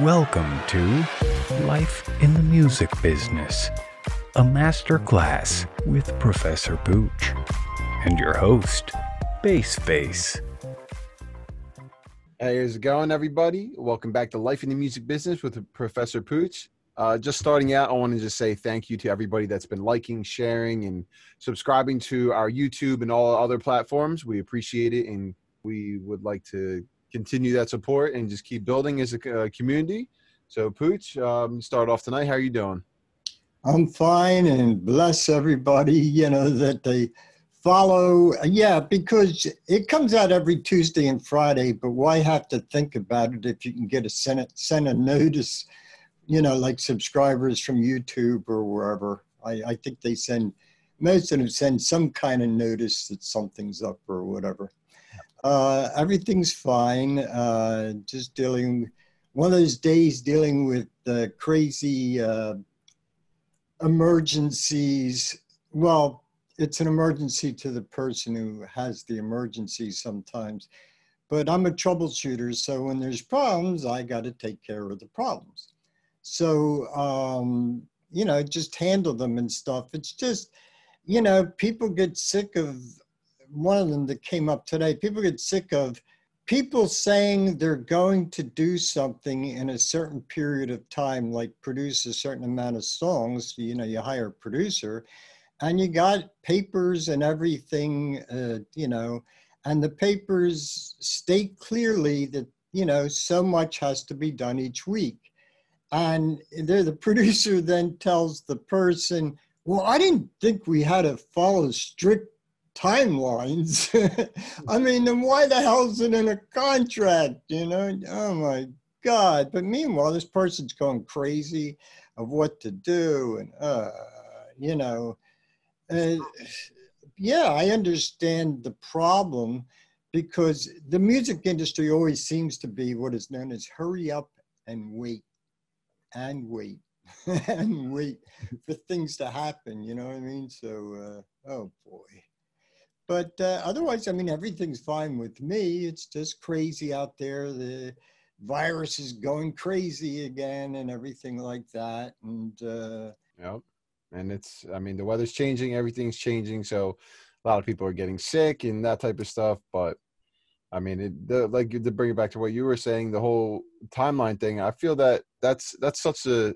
Welcome to Life in the Music Business, a master class with Professor Pooch and your host, Bass Face. Hey, how's it going, everybody? Welcome back to Life in the Music Business with Professor Pooch. Uh, just starting out, I want to just say thank you to everybody that's been liking, sharing, and subscribing to our YouTube and all other platforms. We appreciate it, and we would like to continue that support and just keep building as a uh, community. So, Pooch, um, start off tonight. How are you doing? I'm fine and bless everybody, you know, that they follow. Yeah, because it comes out every Tuesday and Friday, but why have to think about it if you can get a Senate, send a notice, you know, like subscribers from YouTube or wherever? I, I think they send, most of them send some kind of notice that something's up or whatever. Uh, everything's fine. Uh, just dealing, one of those days dealing with the crazy uh, emergencies. Well, it's an emergency to the person who has the emergency sometimes. But I'm a troubleshooter, so when there's problems, I got to take care of the problems. So, um, you know, just handle them and stuff. It's just, you know, people get sick of one of them that came up today. People get sick of people saying they're going to do something in a certain period of time, like produce a certain amount of songs. You know, you hire a producer, and you got papers and everything. Uh, you know, and the papers state clearly that you know so much has to be done each week, and the producer then tells the person. Well, I didn't think we had to follow strict timelines. I mean, then why the hell is it in a contract? You know, oh my God. But meanwhile, this person's going crazy of what to do. And, uh, you know, uh, yeah, I understand the problem because the music industry always seems to be what is known as hurry up and wait and wait and wait for things to happen. You know what I mean? So, uh, oh boy. But uh, otherwise, I mean, everything's fine with me. It's just crazy out there. The virus is going crazy again and everything like that. And uh, yep. And it's, I mean, the weather's changing, everything's changing. So a lot of people are getting sick and that type of stuff. But I mean, it, the, like to bring it back to what you were saying, the whole timeline thing. I feel that that's that's such a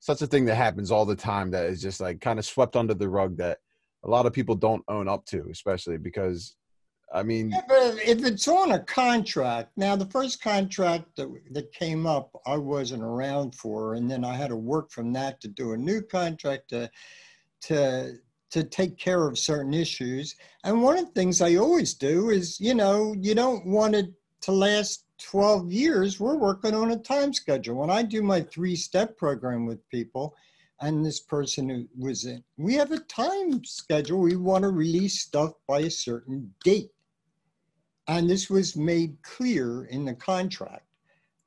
such a thing that happens all the time that is just like kind of swept under the rug that a lot of people don't own up to, especially because, I mean, yeah, but if it's on a contract, now the first contract that that came up, I wasn't around for, and then I had to work from that to do a new contract to to to take care of certain issues. And one of the things I always do is, you know, you don't want it to last 12 years. We're working on a time schedule. When I do my three step program with people, and this person who was in. We have a time schedule. We want to release stuff by a certain date. And this was made clear in the contract.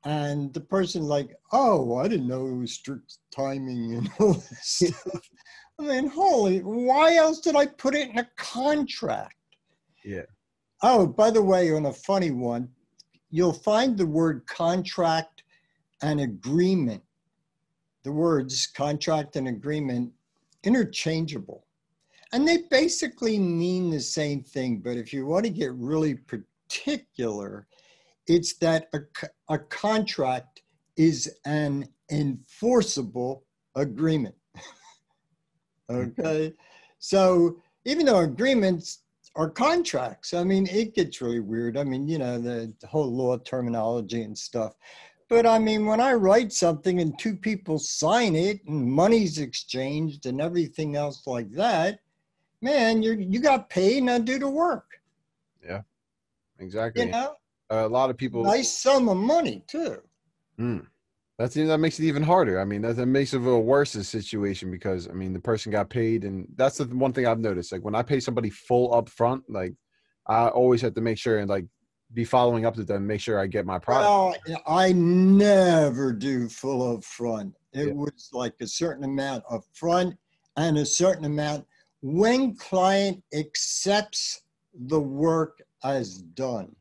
And the person like, oh, I didn't know it was strict timing and all this stuff. I mean, holy, why else did I put it in a contract? Yeah. Oh, by the way, on a funny one, you'll find the word contract and agreement the words contract and agreement interchangeable. And they basically mean the same thing, but if you want to get really particular, it's that a, a contract is an enforceable agreement. okay? So even though agreements are contracts, I mean, it gets really weird. I mean, you know, the, the whole law terminology and stuff. But I mean, when I write something and two people sign it and money's exchanged and everything else like that, man, you you got paid now do the work. Yeah, exactly. You know, a lot of people nice sum of money too. Mm. That's that makes it even harder. I mean, that, that makes it a worse situation because I mean the person got paid, and that's the one thing I've noticed. Like when I pay somebody full up front, like I always have to make sure and like be following up to them, make sure I get my product. Well, I never do full up front. It yeah. was like a certain amount up front and a certain amount when client accepts the work as done.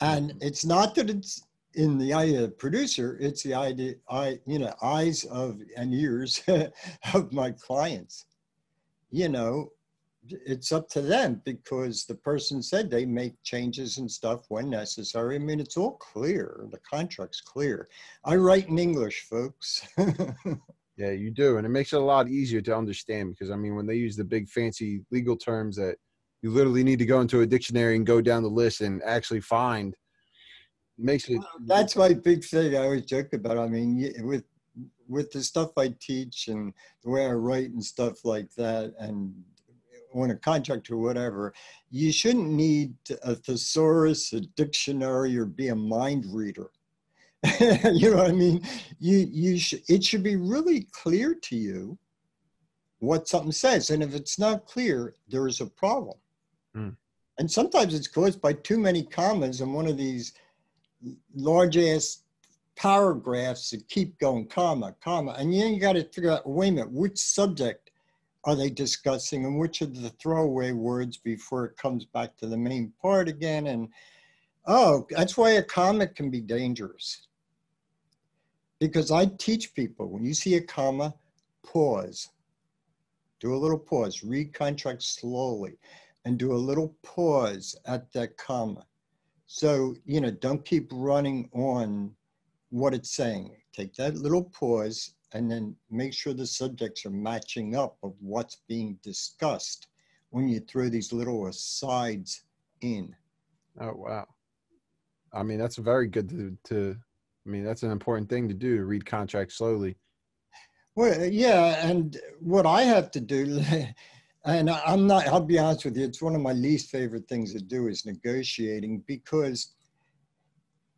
And mm-hmm. it's not that it's in the eye of the producer, it's the idea, I, you know, eyes of and ears of my clients. You know, it's up to them because the person said they make changes and stuff when necessary. I mean, it's all clear. The contract's clear. I write in English, folks. Yeah, you do, and it makes it a lot easier to understand because I mean, when they use the big fancy legal terms that you literally need to go into a dictionary and go down the list and actually find, makes it. That's my big thing. I always joke about. I mean, with with the stuff I teach and the way I write and stuff like that, and on a contract or whatever, you shouldn't need a thesaurus, a dictionary, or be a mind reader. you know what I mean? You you should it should be really clear to you what something says, and if it's not clear, there is a problem. Hmm. And sometimes it's caused by too many commas in one of these large ass paragraphs that keep going comma comma, and then you got to figure out wait a minute which subject are they discussing and which are the throwaway words before it comes back to the main part again and oh that's why a comma can be dangerous because I teach people when you see a comma, pause. Do a little pause. Read contract slowly and do a little pause at that comma. So, you know, don't keep running on what it's saying. Take that little pause and then make sure the subjects are matching up of what's being discussed when you throw these little asides in. Oh wow! I mean, that's very good to to I mean, that's an important thing to do to read contracts slowly. Well, yeah, and what I have to do, and I'm not, I'll be honest with you, it's one of my least favorite things to do is negotiating because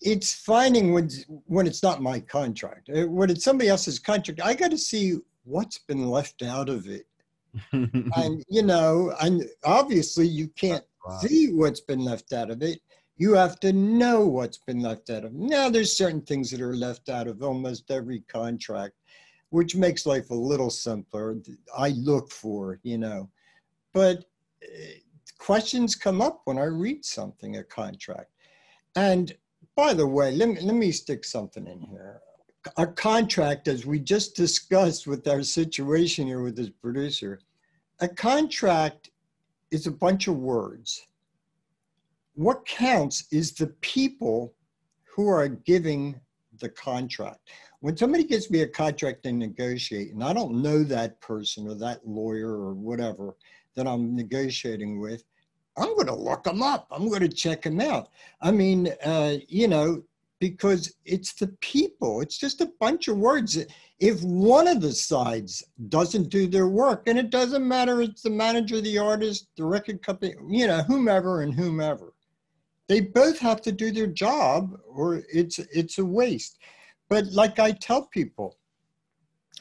it's finding when, when it's not my contract. Uh, when it's somebody else's contract, I got to see what's been left out of it. and, you know, and obviously you can't wow. see what's been left out of it you have to know what's been left out of. It. Now, there's certain things that are left out of almost every contract, which makes life a little simpler. I look for, you know, but eh, questions come up when I read something, a contract. And by the way, let me, let me stick something in here. A contract, as we just discussed with our situation here with this producer, a contract is a bunch of words what counts is the people who are giving the contract. When somebody gives me a contract and negotiate, and I don't know that person or that lawyer or whatever that I'm negotiating with, I'm going to look them up. I'm going to check them out. I mean, uh, you know, because it's the people. It's just a bunch of words. If one of the sides doesn't do their work, and it doesn't matter, it's the manager, the artist, the record company, you know, whomever and whomever they both have to do their job or it's it's a waste but like i tell people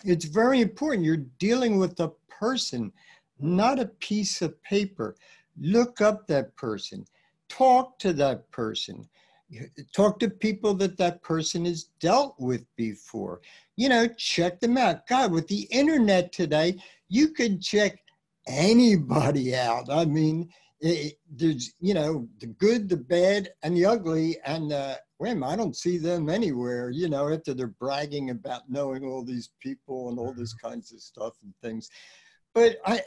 it's very important you're dealing with a person not a piece of paper look up that person. Talk to that person. Talk to people that that person has dealt with before. You know check them out. God with the internet today you could check anybody out. I mean it, there's you know the good the bad and the ugly and uh wait I don't see them anywhere you know after they're bragging about knowing all these people and all this mm-hmm. kinds of stuff and things. But i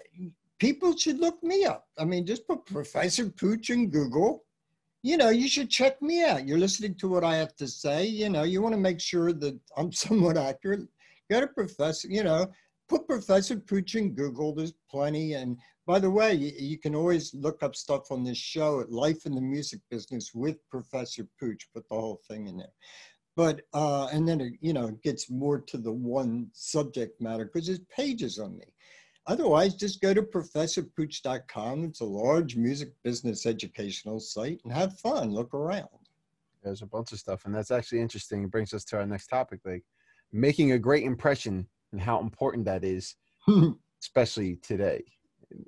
people should look me up. I mean just put professor pooch in google. You know you should check me out. You're listening to what i have to say. You know you want to make sure that i'm somewhat accurate. Go to professor you know put professor pooch in google. There's plenty. And by the way, you, you, can always look up stuff on this show at Life in the Music Business with Professor Pooch, put the whole thing in there. But, uh, and then, it, you know, gets more to the one subject matter because there's pages on me. Otherwise, just go to professorpooch.com. It's a large music business educational site and have fun, look around. There's a bunch of stuff. And that's actually interesting. It brings us to our next topic, like making a great impression and how important that is, especially today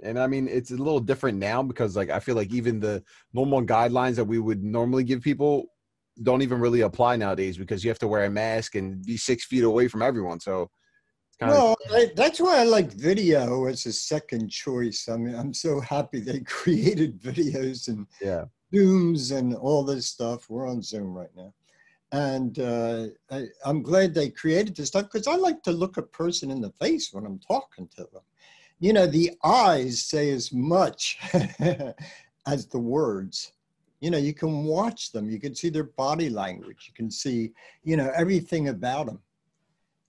and I mean it's a little different now because like I feel like even the normal guidelines that we would normally give people don't even really apply nowadays because you have to wear a mask and be six feet away from everyone. So well, of- that's why I like video as a second choice. I mean, I'm so happy they created videos and yeah, Zooms and all this stuff. We're on Zoom right now, And uh, I, I'm glad they created this stuff because I like to look a person in the face when I'm talking to them. You know, the eyes say as much as the words. You know, you can watch them, you can see their body language, you can see, you know, everything about them.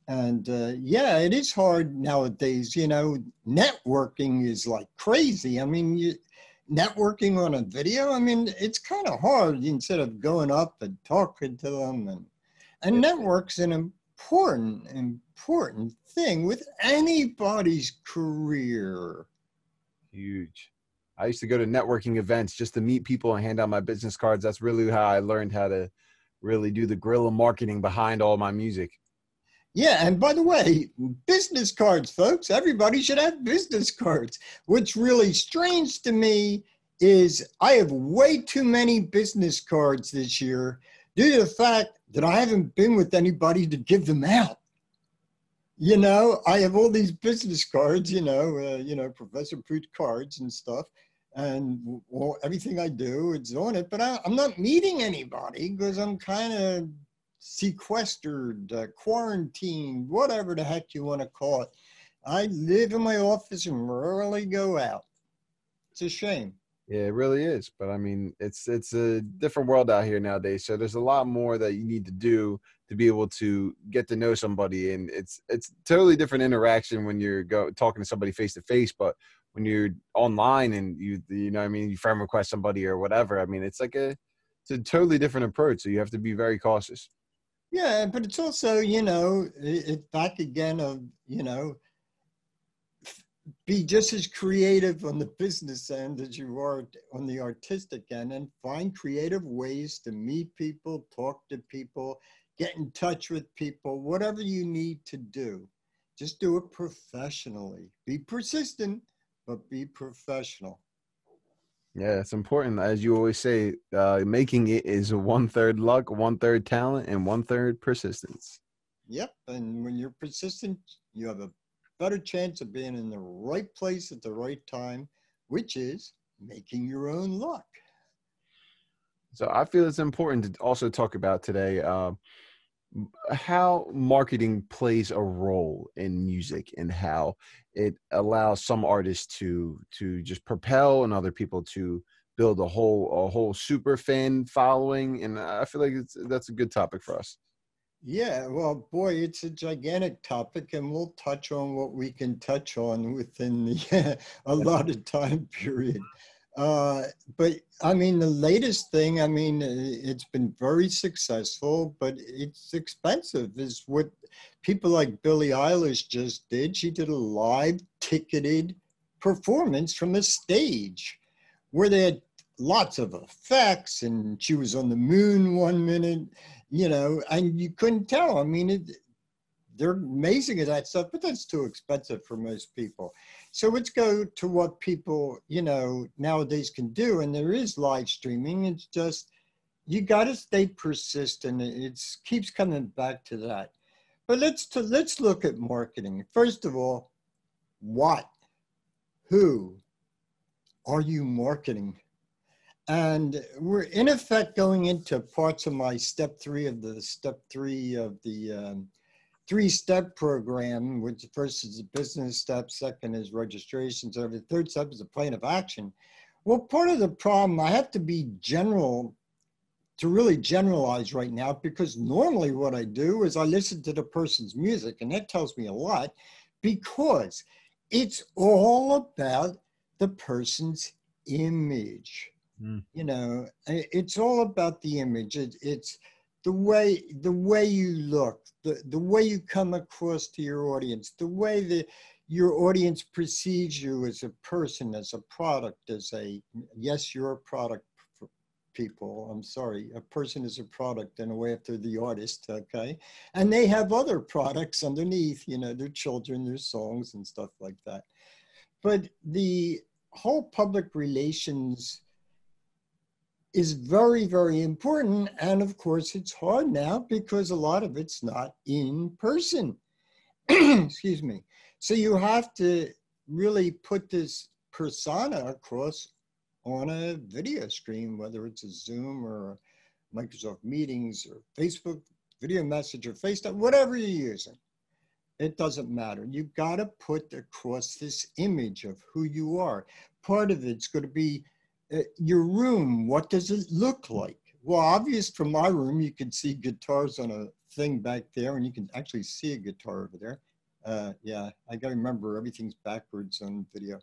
And uh, yeah, it is hard nowadays. You know, networking is like crazy. I mean, you, networking on a video, I mean, it's kind of hard instead of going up and talking to them. And, and network's an important, important thing with anybody's career. Huge. I used to go to networking events just to meet people and hand out my business cards. That's really how I learned how to really do the guerrilla marketing behind all my music. Yeah, and by the way, business cards, folks. Everybody should have business cards. What's really strange to me is I have way too many business cards this year due to the fact that I haven't been with anybody to give them out. You know, I have all these business cards, you know, uh, you know, Professor Pooch cards and stuff, and well, everything I do is on it. But I, I'm not meeting anybody because I'm kind of sequestered, uh, quarantined, whatever the heck you want to call it. I live in my office and rarely go out. It's a shame. Yeah, it really is. But I mean, it's it's a different world out here nowadays. So there's a lot more that you need to do to be able to get to know somebody, and it's it's totally different interaction when you're go talking to somebody face to face. But when you're online and you you know I mean you friend request somebody or whatever, I mean it's like a it's a totally different approach. So you have to be very cautious. Yeah, but it's also, you know, it's back again of, you know, be just as creative on the business end as you are on the artistic end and find creative ways to meet people, talk to people, get in touch with people, whatever you need to do. Just do it professionally. Be persistent, but be professional. Yeah, it's important. As you always say, uh, making it is one third luck, one third talent, and one third persistence. Yep. And when you're persistent, you have a better chance of being in the right place at the right time, which is making your own luck. So I feel it's important to also talk about today uh, how marketing plays a role in music and how it allows some artists to to just propel and other people to build a whole a whole super fan following and i feel like it's that's a good topic for us. Yeah well boy it's a gigantic topic and we'll touch on what we can touch on within the allotted time period uh, but I mean, the latest thing, I mean, it's been very successful, but it's expensive, is what people like Billie Eilish just did. She did a live ticketed performance from a stage where they had lots of effects and she was on the moon one minute, you know, and you couldn't tell. I mean, it, they're amazing at that stuff, but that's too expensive for most people. So let's go to what people, you know, nowadays can do. And there is live streaming. It's just, you got to stay persistent. It keeps coming back to that. But let's, to, let's look at marketing. First of all, what, who are you marketing? And we're in effect going into parts of my step three of the step three of the um, three-step program, which first is the business step, second is registration, so the third step is a plan of action. Well, part of the problem, I have to be general to really generalize right now because normally what I do is I listen to the person's music and that tells me a lot because it's all about the person's image. Mm. You know, it's all about the image. It, it's the way the way you look, the, the way you come across to your audience, the way that your audience perceives you as a person, as a product, as a yes, you're a product people. I'm sorry, a person is a product in a way after the artist, okay? And they have other products underneath, you know, their children, their songs and stuff like that. But the whole public relations is very, very important. And of course, it's hard now because a lot of it's not in person. Excuse me. So you have to really put this persona across on a video screen, whether it's a Zoom or Microsoft Meetings or Facebook video message or FaceTime, whatever you're using. It doesn't matter. You've got to put across this image of who you are. Part of it's going to be uh, your room. What does it look like? Well, obvious from my room, you can see guitars on a thing back there, and you can actually see a guitar over there. Uh, yeah, I got to remember everything's backwards on video.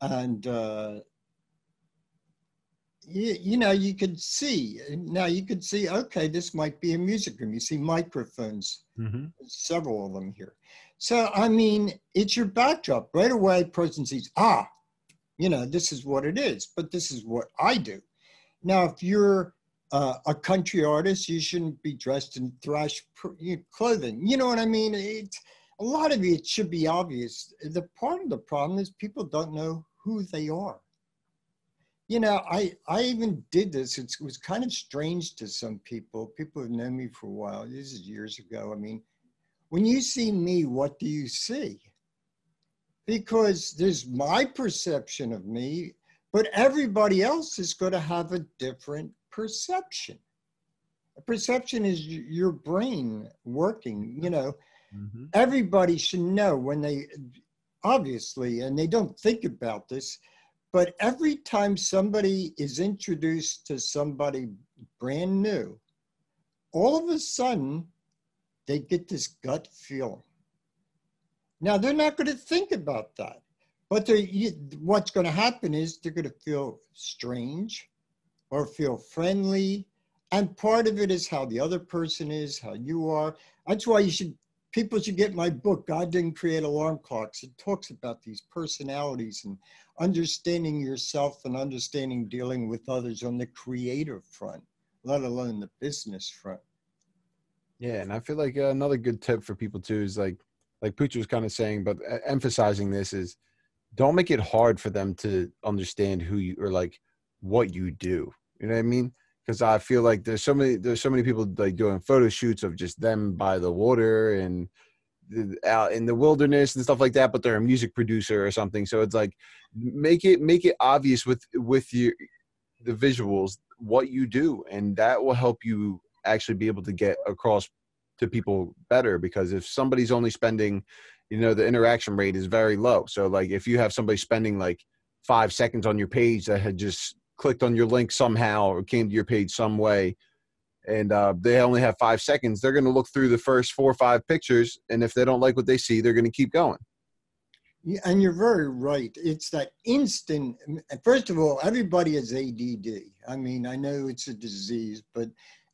And uh, you, you know, you could see now. You could see, okay, this might be a music room. You see microphones, mm-hmm. several of them here. So I mean, it's your backdrop right away. Person sees, ah, you know, this is what it is. But this is what I do. Now, if you're uh, a country artist, you shouldn't be dressed in thrash clothing. You know what I mean? A lot of it should be obvious. The part of the problem is people don't know who they are you know, I, I even did this. It was kind of strange to some people. People have known me for a while. This is years ago. I mean, when you see me, what do you see? Because there's my perception of me, but everybody else is going to have a different perception. A perception is your brain working, you know. Mm-hmm. Everybody should know when they, obviously, and they don't think about this, but every time somebody is introduced to somebody brand new, all of a sudden they get this gut feeling. Now they're not going to think about that, but what's going to happen is they're going to feel strange or feel friendly. And part of it is how the other person is, how you are. That's why you should people should get my book, God Didn't Create Alarm Clocks. It talks about these personalities and understanding yourself and understanding dealing with others on the creative front, let alone the business front. Yeah, and I feel like uh, another good tip for people too is like, like Pooch was kind of saying, but uh, emphasizing this is don't make it hard for them to understand who you or like what you do. You know what I mean? because I feel like there's so many there's so many people like doing photo shoots of just them by the water and out in the wilderness and stuff like that but they're a music producer or something so it's like make it make it obvious with with your the visuals what you do and that will help you actually be able to get across to people better because if somebody's only spending you know the interaction rate is very low. So like if you have somebody spending like five seconds on your page that had just clicked on your link somehow or came to your page some way and uh, they only have five seconds they're going to look through the first four or five pictures and if they don't like what they see they're going to keep going. Yeah, and you're very right. It's that instant first of all everybody has add i mean i know it's a disease but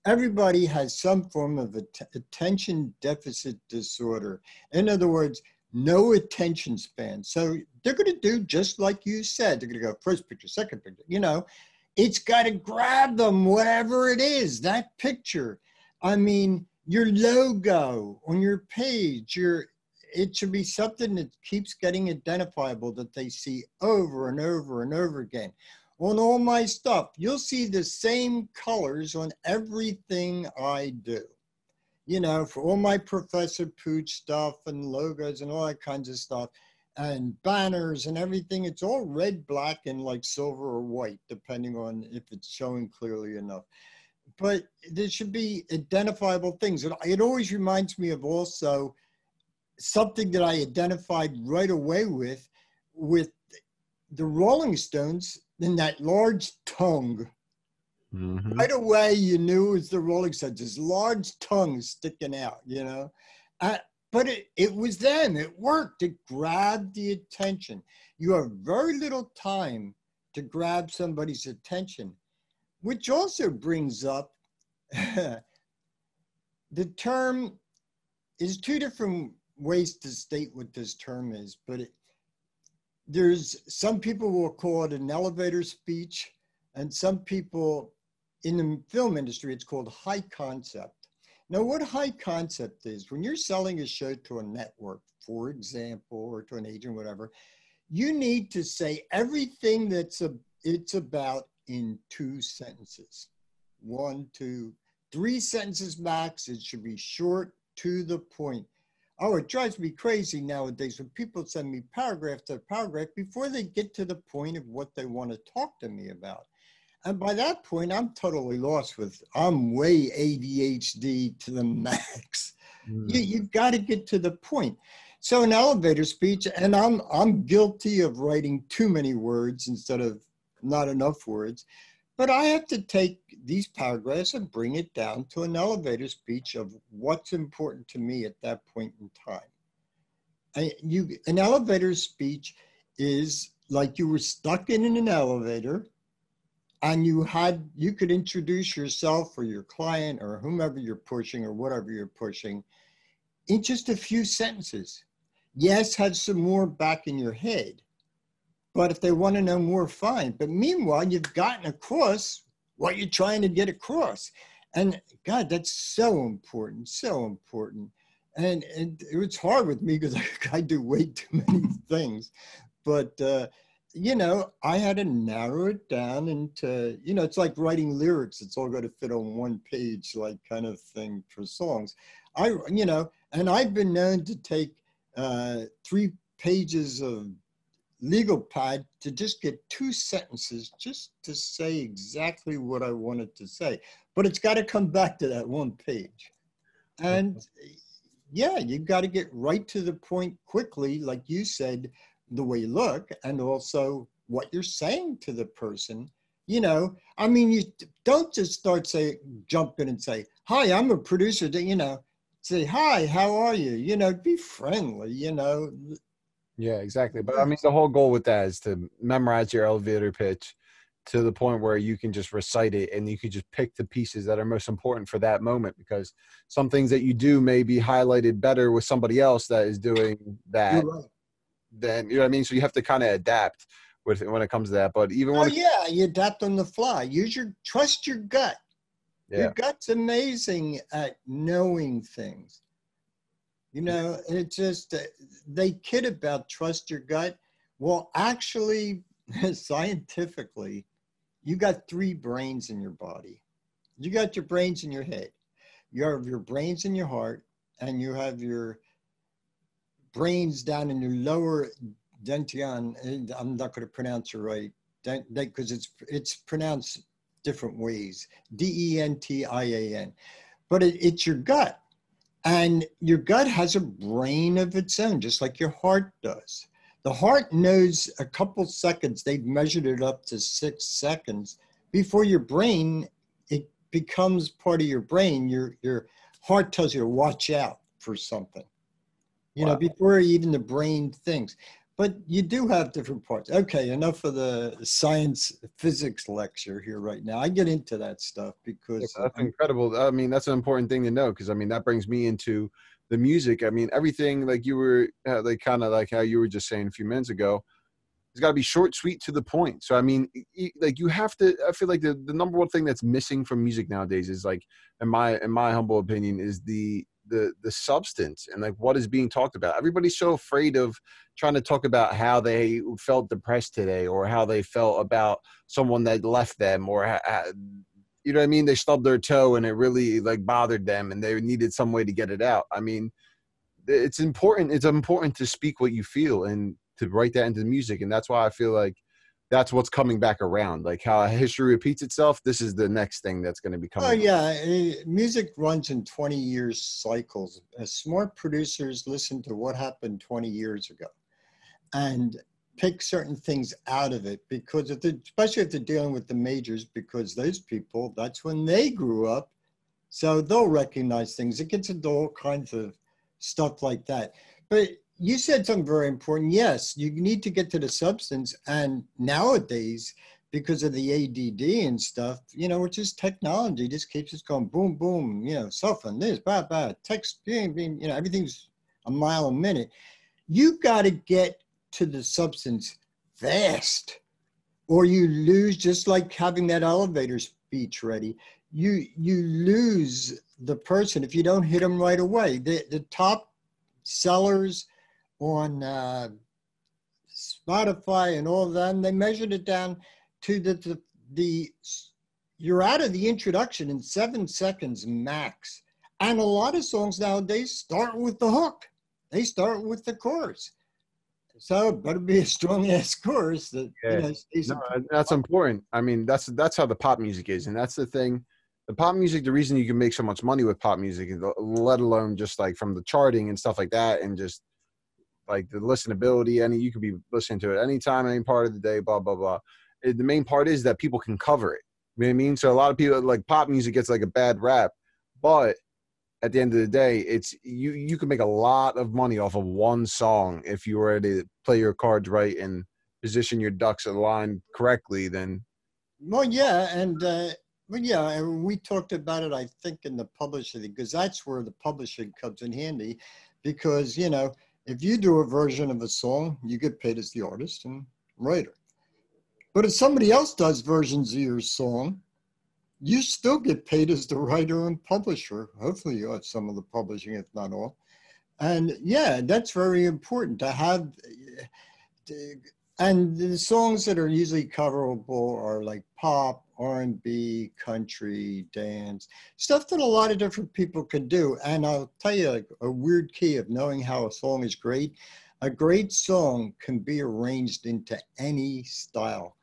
everybody has some form of att- attention deficit disorder in other words no attention span. So they're going to do just like you said. They're going to go first picture, second picture. You know, it's got to grab them, whatever it is, that picture. I mean, your logo on your page, your it should be something that keeps getting identifiable that they see over and over and over again. On all my stuff, you'll see the same colors on everything I do you know, for all my Professor Pooch stuff and logos and all that kinds of stuff and banners and everything, it's all red, black, and like silver or white, depending on if it's showing clearly enough. But there should be identifiable things. It always reminds me of also something that I identified right away with, with the Rolling Stones in that large tongue Mm-hmm. Right away, you knew it was the Rolling Stones, this large tongue sticking out, you know. Uh, but it, it was them, it worked, it grabbed the attention. You have very little time to grab somebody's attention, which also brings up the term is two different ways to state what this term is, but it, there's some people will call it an elevator speech, and some people in the film industry, it's called high concept. Now, what high concept is, when you're selling a show to a network, for example, or to an agent, whatever, you need to say everything that's a, it's about in two sentences. One, two, three sentences max. It should be short, to the point. Oh, it drives me crazy nowadays when people send me paragraph to paragraph before they get to the point of what they want to talk to me about. And by that point, I'm totally lost with, I'm way ADHD to the max. Mm. You, you've got to get to the point. So an elevator speech, and I'm, I'm guilty of writing too many words instead of not enough words. But I have to take these paragraphs and bring it down to an elevator speech of what's important to me at that point in time. And you, an elevator speech is like you were stuck in an elevator and you had you could introduce yourself or your client or whomever you're pushing or whatever you're pushing in just a few sentences yes have some more back in your head but if they want to know more fine but meanwhile you've gotten across what you're trying to get across and god that's so important so important and, and it's hard with me because I, I do way too many things but uh, you know, I had to narrow it down into, you know, it's like writing lyrics. It's all got to fit on one page, like kind of thing for songs. I, you know, and I've been known to take uh, three pages of legal pad to just get two sentences just to say exactly what I wanted to say. But it's got to come back to that one page. And yeah, you've got to get right to the point quickly, like you said, the way you look and also what you're saying to the person you know i mean you don't just start say jump in and say hi i'm a producer you know say hi how are you you know be friendly you know yeah exactly but i mm. mean the whole goal with that is to memorize your elevator pitch to the point where you can just recite it and you can just pick the pieces that are most important for that moment because some things that you do may be highlighted better with somebody else that is doing that right then you know what I mean. So you have to kind of adapt with when it comes to that. But even oh, when oh, yeah, you adapt on the fly. Use your trust your gut. Yeah. Your gut's amazing at knowing things. You know, it just uh, they kid about trust your gut. Well, actually, scientifically, you got three brains in your body. You got your brains in your head. You have your brains in your heart, and you have your brains down in your lower dentian. I'm not going to pronounce it right because it's it's pronounced different ways. D E N T I A N, but it, it's your gut, and your gut has a brain of its own, just like your heart does. The heart knows a couple seconds. They've measured it up to six seconds before your brain it becomes part of your brain. Your your heart tells you to watch out for something you wow. know, before even the brain thinks. But you do have different parts. Okay, enough of the science physics lecture here right now. I get into that stuff because that's incredible. I mean, that's an important thing to know because I mean that brings me into the music. I mean, everything like you were uh, like kind of like how you were just saying a few minutes ago. It's got to be short, sweet, to the point. So I mean, like you have to. I feel like the, the number one thing that's missing from music nowadays is like, in my in my humble opinion, is the the the substance and like what is being talked about. Everybody's so afraid of trying to talk about how they felt depressed today or how they felt about someone that left them or you know what i mean? They stubbed their toe and it really like bothered them and they needed some way to get it out. I mean it's important it's important to speak what you feel and to write that into the music and that's why i feel like that's what's coming back around. Like how history repeats itself, this is the next thing that's going to be coming. Oh yeah, eh, music runs in 20 years cycles. Smart producers listen to what happened 20 years ago, and pick certain things out of it because if especially if they're dealing with the majors, because those people that's when they grew up, so they'll recognize things. It gets into all kinds of stuff like that. But you said something very important. Yes, you need to get to the substance. And nowadays, because of the ADD and stuff, you know, which is technology, just keeps us going boom, boom, you know, cell phone, this, blah, blah, text, being, being, you know, everything's a mile a minute. You got to get to the substance fast, or you lose, just like having that elevator speech ready. You you lose the person if you don't hit them right away. The the top sellers on uh, Spotify and all of them. They measured it down to the, the, the you're out of the introduction in seven seconds max. And a lot of songs nowadays start with the hook. They start with the chorus. So it better be a strong ass chorus that Yeah. you know No, that's important. I mean, that's that's how the pop music is, and that's the thing. The pop music, the reason you can make so much money with pop music, is, let alone just like from the charting and stuff like that, and just like the listenability. Any you could be listening to it anytime, any part of the day. Blah blah blah. It- the main part is that people can cover it. You know what I mean? So a lot of people like pop music gets like a bad rap, but at the end of the day, it's you you can make a lot of money off of one song if you were to play your cards right and position your ducks aligned correctly. Then Well, yeah, and uh, well, yeah, and we talked about it. I think in the publishing because that's where the publishing comes in handy, because you know if you do a version of a song, you get paid as the artist and writer. But if somebody else does versions of your song, you still get paid as the writer and publisher. Hopefully, you have some of the publishing, if not all. And yeah, that's very important to have. uh, And the songs that are usually coverable are like pop, R&B, country, dance, stuff that a lot of different people can do. And I'll tell you like, a weird key of knowing how a song is great. A great song can be arranged into any style.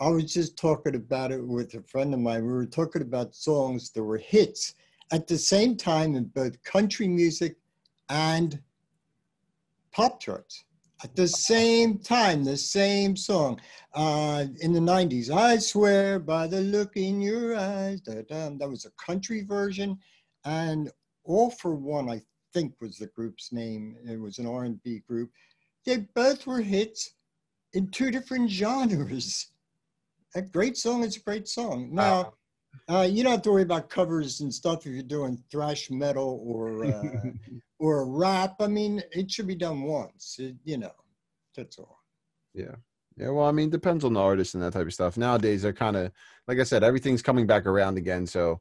I was just talking about it with a friend of mine. We were talking about songs that were hits at the same time in both country music and pop charts. At the same time, the same song uh, in the 90s. I swear by the look in your eyes. Da-da. That was a country version. And All-4-One, I think was the group's name. It was an R&B group. They both were hits in two different genres. A great song is a great song. Now, uh, you don't have to worry about covers and stuff if you're doing thrash metal or uh, or rap. I mean, it should be done once. It, you know, that's all. yeah, yeah. Well, I mean, depends on the artist and that type of stuff. Nowadays, they're kind of like I said, everything's coming back around again. So,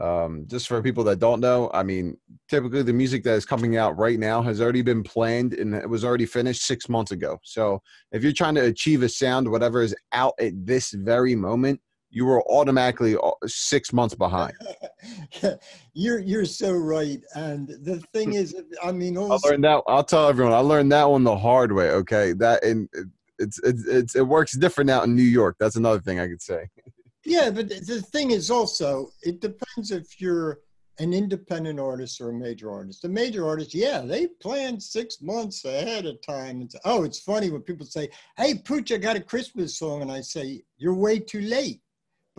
um, just for people that don't know, I mean, typically the music that is coming out right now has already been planned and it was already finished six months ago. So, if you're trying to achieve a sound, whatever is out at this very moment, you were automatically uh, six months behind. you're you're so right. And the thing is, I mean, I learned that. I'll tell everyone. I learned that one the hard way. Okay, that and it's it's it's it works different out in New York. That's another thing I could say. yeah. But the the thing is also, it depends if you're an independent artist or a major artist. A major artist, yeah, they plan six months ahead of time. It's, oh, it's funny when people say, "Hey, Pooch, I got a Christmas song," and I say, "You're way too late."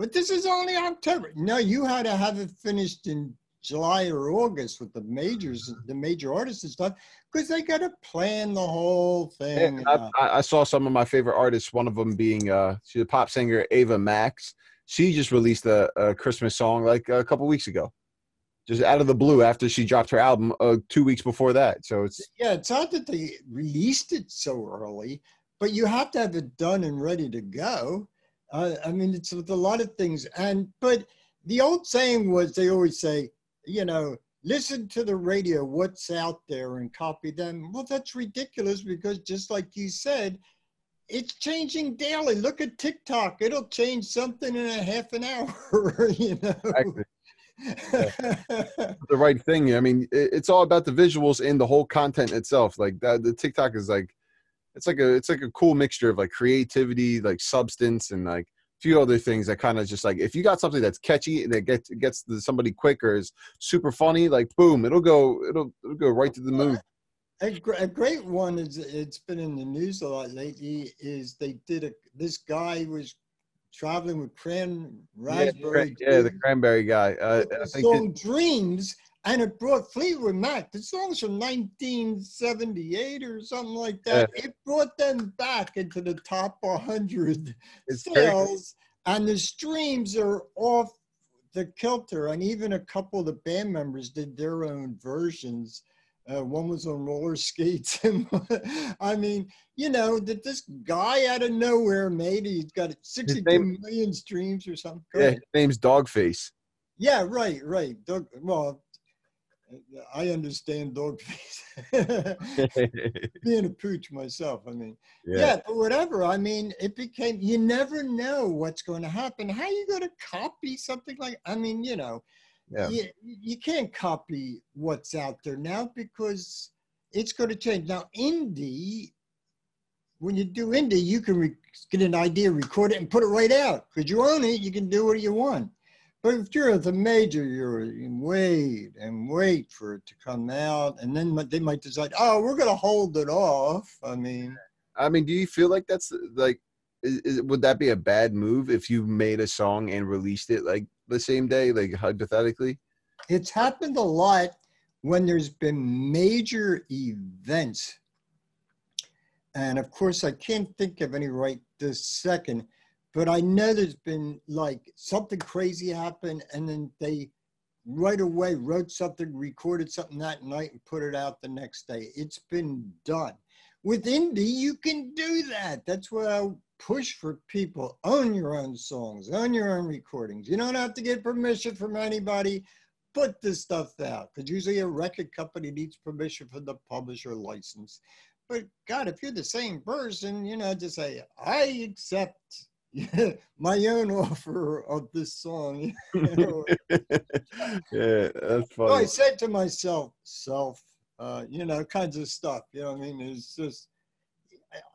But this is only October. No, you had to have it finished in July or August with the majors, the major artists and stuff, because they got to plan the whole thing. Yeah, I, I- I saw some of my favorite artists. One of them being uh, she's a pop singer, Ava Max. She just released a, a Christmas song like a couple weeks ago, just out of the blue after she dropped her album uh, two weeks before that. So it's yeah, it's not that they released it so early, but you have to have it done and ready to go. Uh, I mean, it's with a lot of things. And but the old saying was they always say, you know, listen to the radio, what's out there, and copy them. Well, that's ridiculous because just like you said, it's changing daily. Look at TikTok; it'll change something in a half an hour. you know. Exactly. the right thing. I mean, it, it's all about the visuals and the whole content itself. Like that, the TikTok is like, it's like a, it's like a cool mixture of like creativity, like substance, and like a few other things that kind of just like if you got something that's catchy and that gets gets to somebody quicker is super funny, like boom, it'll go, it'll, it'll go right to the moon. A, gr- a great one is it's been in the news a lot lately. Is they did a this guy was traveling with cran raspberry. yeah, the cranberry guy. Uh, I think it- song Dreams, and it brought Fleetwood Mac. The song's from 1978 or something like that. It brought them back into the top 100 It's sales, and the streams are off the kilter. And even a couple of the band members did their own versions. Uh, one was on roller skates, I mean, you know, that this guy out of nowhere made it. He's got 62 name- million streams or something. Go yeah, ahead. his name's Doggface. Yeah, right, right. Dog, well, I understand dog face. Being a pooch myself, I mean, yeah. but whatever. I mean, it became. You never know what's going to happen. How you going to copy something like? I mean, you know, yeah. you, you can't copy what's out there now because it's going to change. Now, indie when you do indie, you can re- get an idea, record it, and put it right out because you own it. You can do what you want. But if you're the major, you're wait and wait for it to come out, and then they might decide, oh, we're going to hold it off. I mean, I mean, do you feel like that's like, is, is, would that be a bad move if you made a song and released it like the same day, like hypothetically? It's happened a lot when there's been major events. And of course, I can't think of any right this second but I know there's been like something crazy happened, and then they right away wrote something, recorded something that night, and put it out the next day. It's been done. With indie, you can do that. That's what I push for people. Own your own songs, own your own recordings. You don't have to get permission from anybody. Put this stuff out because usually a record company needs permission from the publisher license. But God, if you're the same person, you know, just say, I accept my own offer of this song. yeah, that's funny. So I said to myself, self, uh, you know, kinds of stuff. You know, I mean, it's just,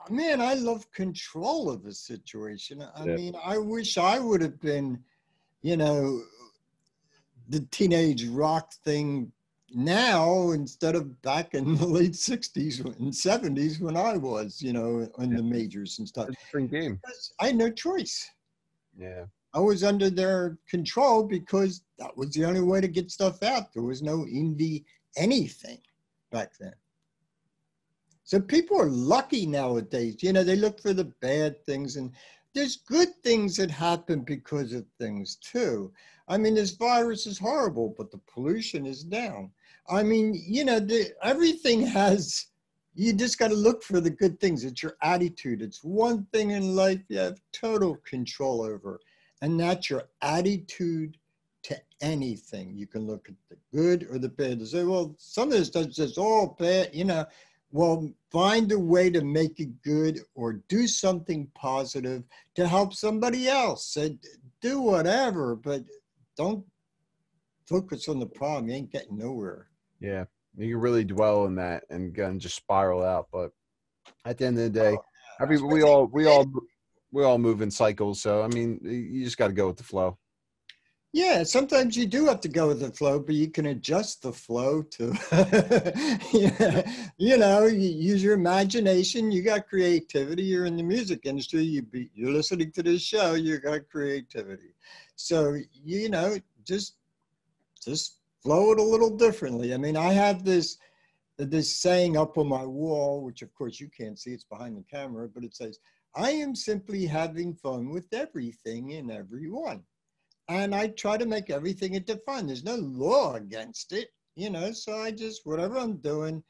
man, I love control of the situation. I yeah. mean, I wish I would have been, you know, the teenage rock thing now instead of back in the late 60s and 70s when I was, you know, in yeah. the majors and stuff. different game. I had no choice. Yeah. I was under their control because that was the only way to get stuff out. There was no indie anything back then. So people are lucky nowadays. You know, they look for the bad things and there's good things that happen because of things too. I mean, this virus is horrible, but the pollution is down. I mean, you know, the, everything has, you just got to look for the good things. It's your attitude. It's one thing in life you have total control over, and that's your attitude to anything. You can look at the good or the bad and say, well, some of this stuff is just all bad, you know. Well, find a way to make it good or do something positive to help somebody else. And do whatever, but don't focus on the problem. You ain't getting nowhere. Yeah, you can really dwell in that and again just spiral out. But at the end of the day, oh, yeah. every we all we all we all move in cycles. So I mean, you just got to go with the flow. Yeah, sometimes you do have to go with the flow, but you can adjust the flow to, yeah, you know, you use your imagination. You got creativity. You're in the music industry. You be, you're listening to this show. You got creativity. So you know, just just flow it a little differently. I mean, I have this this saying up on my wall, which of course you can't see, it's behind the camera, but it says, I am simply having fun with everything and everyone. And I try to make everything into fun. There's no law against it, you know, so I just, whatever I'm doing,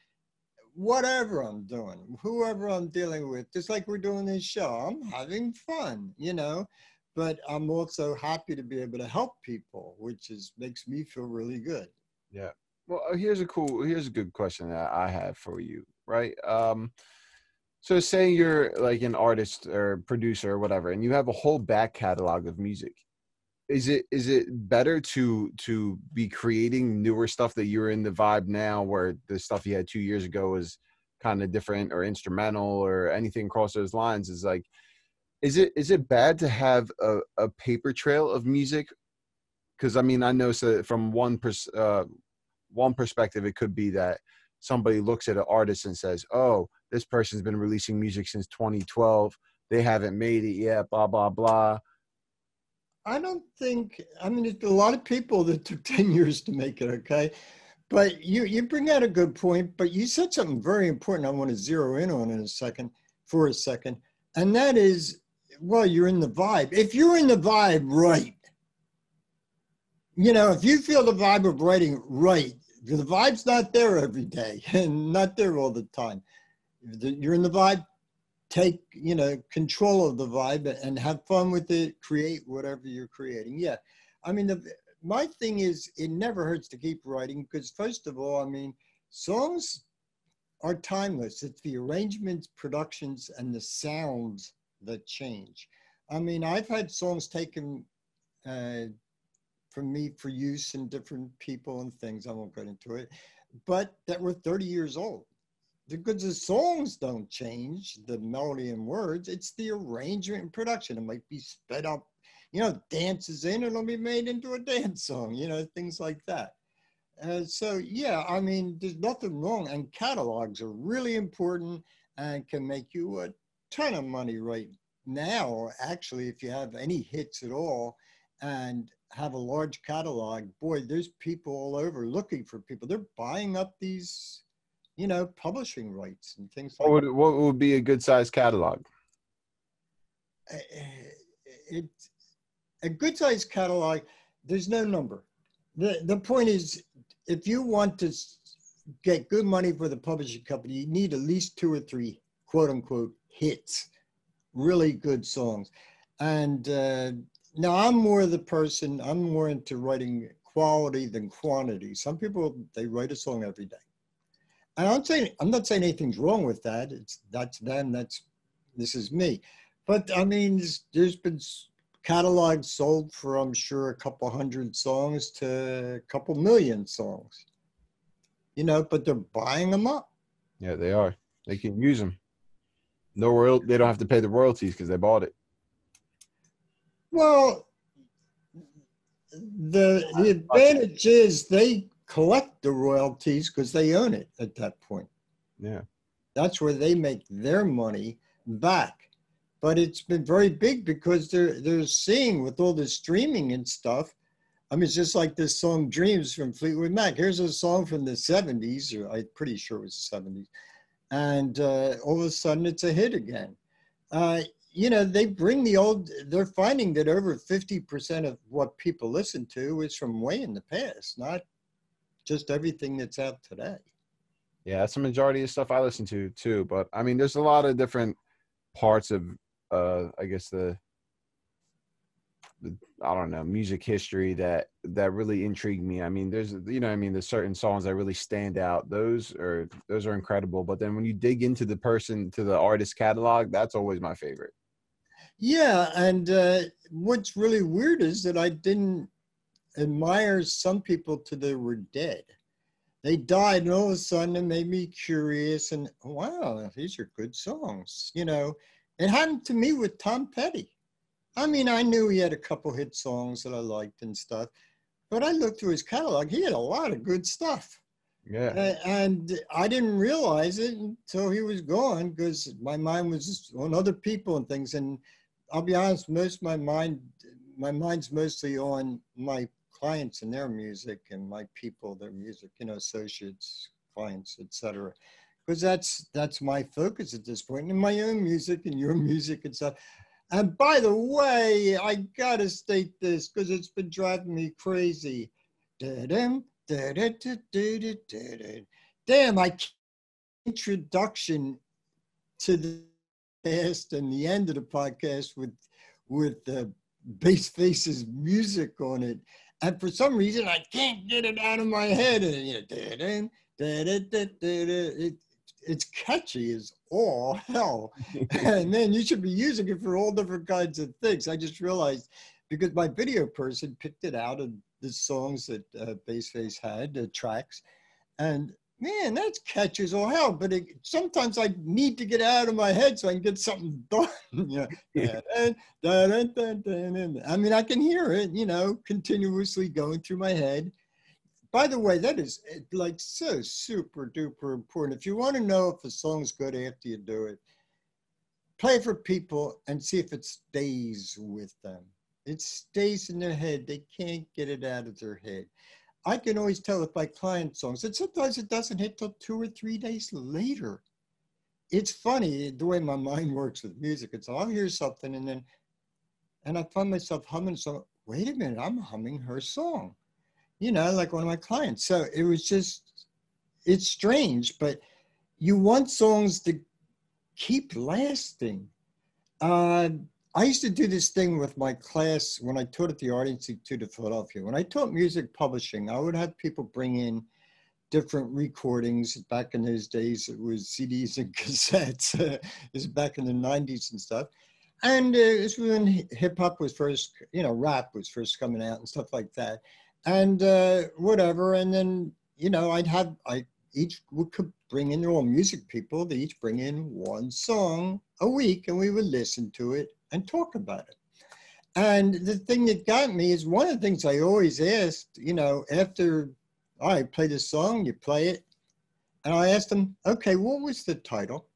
whatever I'm doing, whoever I'm dealing with, just like we're doing this show, I'm having fun, you know but I'm also happy to be able to help people, which is makes me feel really good. Yeah. Well, uh, here's a cool, here's a good question that I have for you, right? Um, so say you're like an artist or producer or whatever, and you have a whole back catalog of music. Is it is it better to to be creating newer stuff that you're in the vibe now, where the stuff you had two years ago was kind of different or instrumental or anything across those lines? Is like is it is it bad to have a, a paper trail of music? Because i mean i know so from one pers- uh, one perspective it could be that somebody looks at an artist and says oh this person's been releasing music since 2012 they haven't made it yet blah blah blah. I don't think i mean a lot of people that took 10 years to make it okay? But you you bring out a good point but you said something very important i want to zero in on in a second for a second and that is well, you're in the vibe. If you're in the vibe, right. You know, if you feel the vibe of writing, right. The vibe's not there every day and not there all the time. You're in the vibe, take, you know, control of the vibe and have fun with it, create whatever you're creating. Yeah. I mean, the, my thing is, it never hurts to keep writing because, first of all, I mean, songs are timeless. It's the arrangements, productions, and the sounds that change. I mean, I've had songs taken uh, from me for use in different people and things. I won't get into it, but that were 30 years old. The because the songs don't change, the melody and words. It's the arrangement and production. It might be sped up, you know, dances in, it'll be made into a dance song, you know, things like that. Uh, so yeah, I mean, there's nothing wrong, and catalogs are really important and can make you a ton of money right now. Actually, if you have any hits at all, and have a large catalog, boy, there's people all over looking for people. They're buying up these, you know, publishing rights and things like What would, what would be a good size catalog? that. It, a good size catalog, there's no number. The, the point is, if you want to get good money for the publishing company, you need at least two or three quote unquote hits, really good songs. And uh, now I'm more the person, I'm more into writing quality than quantity. Some people, they write a song every day. And I'm saying, I'm not saying anything's wrong with that. It's that's them, that's, this is me. But I mean, there's- been catalogs sold for, I'm sure, a couple hundred songs to a couple million songs. You know, but they're buying them up. Yeah, they are. They can use them. No royal. They don't have to pay the royalties because they bought it. Well, the the advantage is they collect the royalties because they own it at that point. Yeah. That's where they make their money back. But it's been very big because they're they're seeing with all the streaming and stuff. I mean, it's just like this song "Dreams" from Fleetwood Mac. Here's a song from the '70s, or I'm pretty sure it was the '70s, and uh, all of a sudden it's a hit again. Uh, you know, they bring the old, they're finding that over 50% of what people listen to is from way in the past, not just everything that's out today. Yeah, that's the majority of stuff I listen to too. But I mean, there's a lot of different parts of, uh, I guess the, the, I don't know, music history that that really intrigued me. I mean, there's, you know, I mean, there's certain songs that really stand out. Those are those are incredible. But then when you dig into the person, to the artist catalog, that's always my favorite. Yeah, and uh, what's really weird is that I didn't admire some people till they were dead. They died, and all of a sudden it made me curious. And wow, these are good songs. You know, it happened to me with Tom Petty. I mean, I knew he had a couple hit songs that I liked and stuff, but I looked through his catalog. He had a lot of good stuff. Yeah. And I didn't realize it until he was gone because my mind was on other people and things. And I'll be honest, most of my mind, my mind's mostly on my clients and their music and my people, their music, you know, associates, clients, etc. Because that's that's my focus at this point. point, and my own music and your music and stuff. And by the way, I gotta state this because it's been driving me crazy. Damn, I can't- introduction to the past and the end of the podcast with with the Bassface's music on it. And for some reason I can't get it out of my head. And you know, it, it's catchy as all hell. and then you should be using it for all different kinds of things. I just realized because my video person picked it out of the songs that uh, Bassface had, the tracks, and man, that's catchy as all hell. But it, sometimes I need to get out of my head so I can get something done. yeah. I mean, I can hear it, you know, continuously going through my head. By the way, that is eh, like so super duper important. If you want to know if a song's good after you do it, play for people and see if it stays with them. It stays in their head. They can't get it out of their head. I can always tell with my client songs, and sometimes it doesn't hit till two or three days later. It's funny the way my mind works with music. It's I'll hear something and then, and I find myself humming. So wait a minute, I'm humming her song you know, like one of my clients. So it was just, it's strange, but you want songs to keep lasting. Uh, I used to do this thing with my class when I taught at the Art Institute of Philadelphia. When I taught music publishing, I would have people bring in different recordings. Back in those days, it was CDs and cassettes. it was back in the 90s and stuff. And uh, it was when hip hop was first, you know, rap was first coming out and stuff like that and uh, whatever. And then you know, I'd have I each would bring in their own music people. They each bring in one song a week, and we would listen to it and talk about it. And the thing that got me is one of the things I always asked, you know, after I play the song, you play it, and I asked them, okay, what was the title?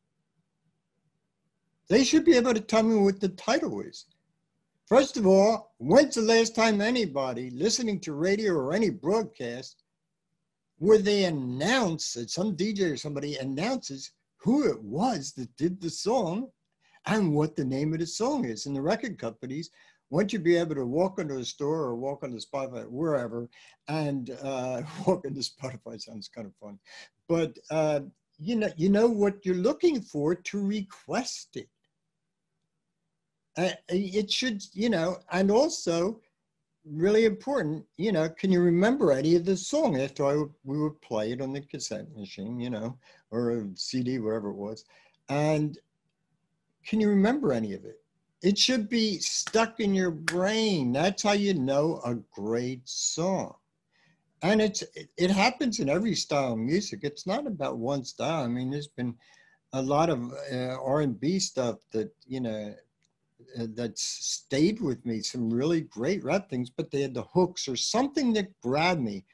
They should be able to tell me what the title is. First of all, when's the last time anybody listening to radio or any broadcast where they announce that some DJ or somebody announces who it was that did the song and what the name of the song is. And the record companies want you be able to walk into a store or walk into Spotify, wherever, and uh, walk into Spotify sounds kind of fun. But uh, you know, you know what you're looking for to request it. Uh, it should, you know, and also really important, you know, can you remember any of the song after I we would play it on the cassette machine, you know, or a CD, whatever it was. And can you remember any of it? It should be stuck in your brain. That's how you know a great song. And it's it happens in every style of music. It's not about one style. I mean, there's been a lot of uh, R&B stuff that, you know, Uh, that stayed with me, some really great rap things, but they had the hooks or something that grabbed me.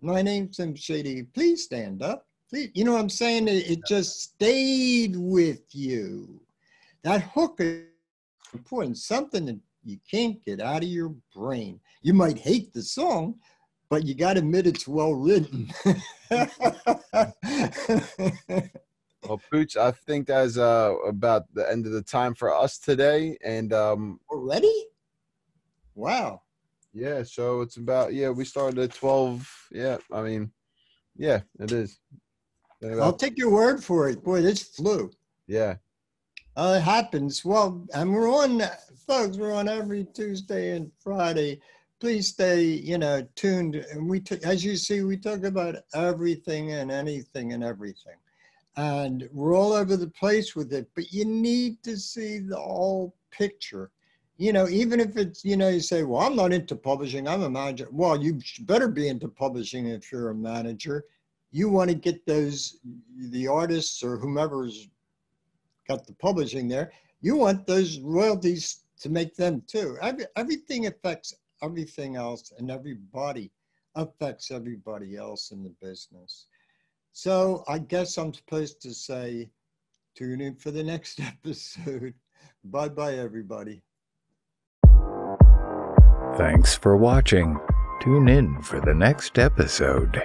My name's Slim Shady. Please stand up. Please, you know what I'm saying? It, it just stayed with you. That hook is important, something that you can't get out of your brain. You might hate the song, but you got to admit it's well written. Well, Pooch, I think that's uh, about the end of the time for us today. And um, already? Wow. Yeah, so it's about yeah, we started at twelve. Yeah, I mean, yeah, it is. I'll take your word for it. Boy, this flew. Yeah. Uh, it happens. Well, and we're on, folks. We're on every Tuesday and Friday. Please stay, you know, tuned. And we, t- as you see, we talk about everything and anything and everything and we're all over the place with it but you need to see the whole picture. You know even if it's you know you say well i'm not into publishing i'm a manager. Well you better be into publishing if you're a manager. You want to get those the artists or whomever's got the publishing there you want those royalties to make them too. Every, everything affects everything else and everybody affects everybody else in the business so I guess I'm supposed to say, tune in for the next episode. bye bye, everybody. Thanks for watching. Tune in for the next episode.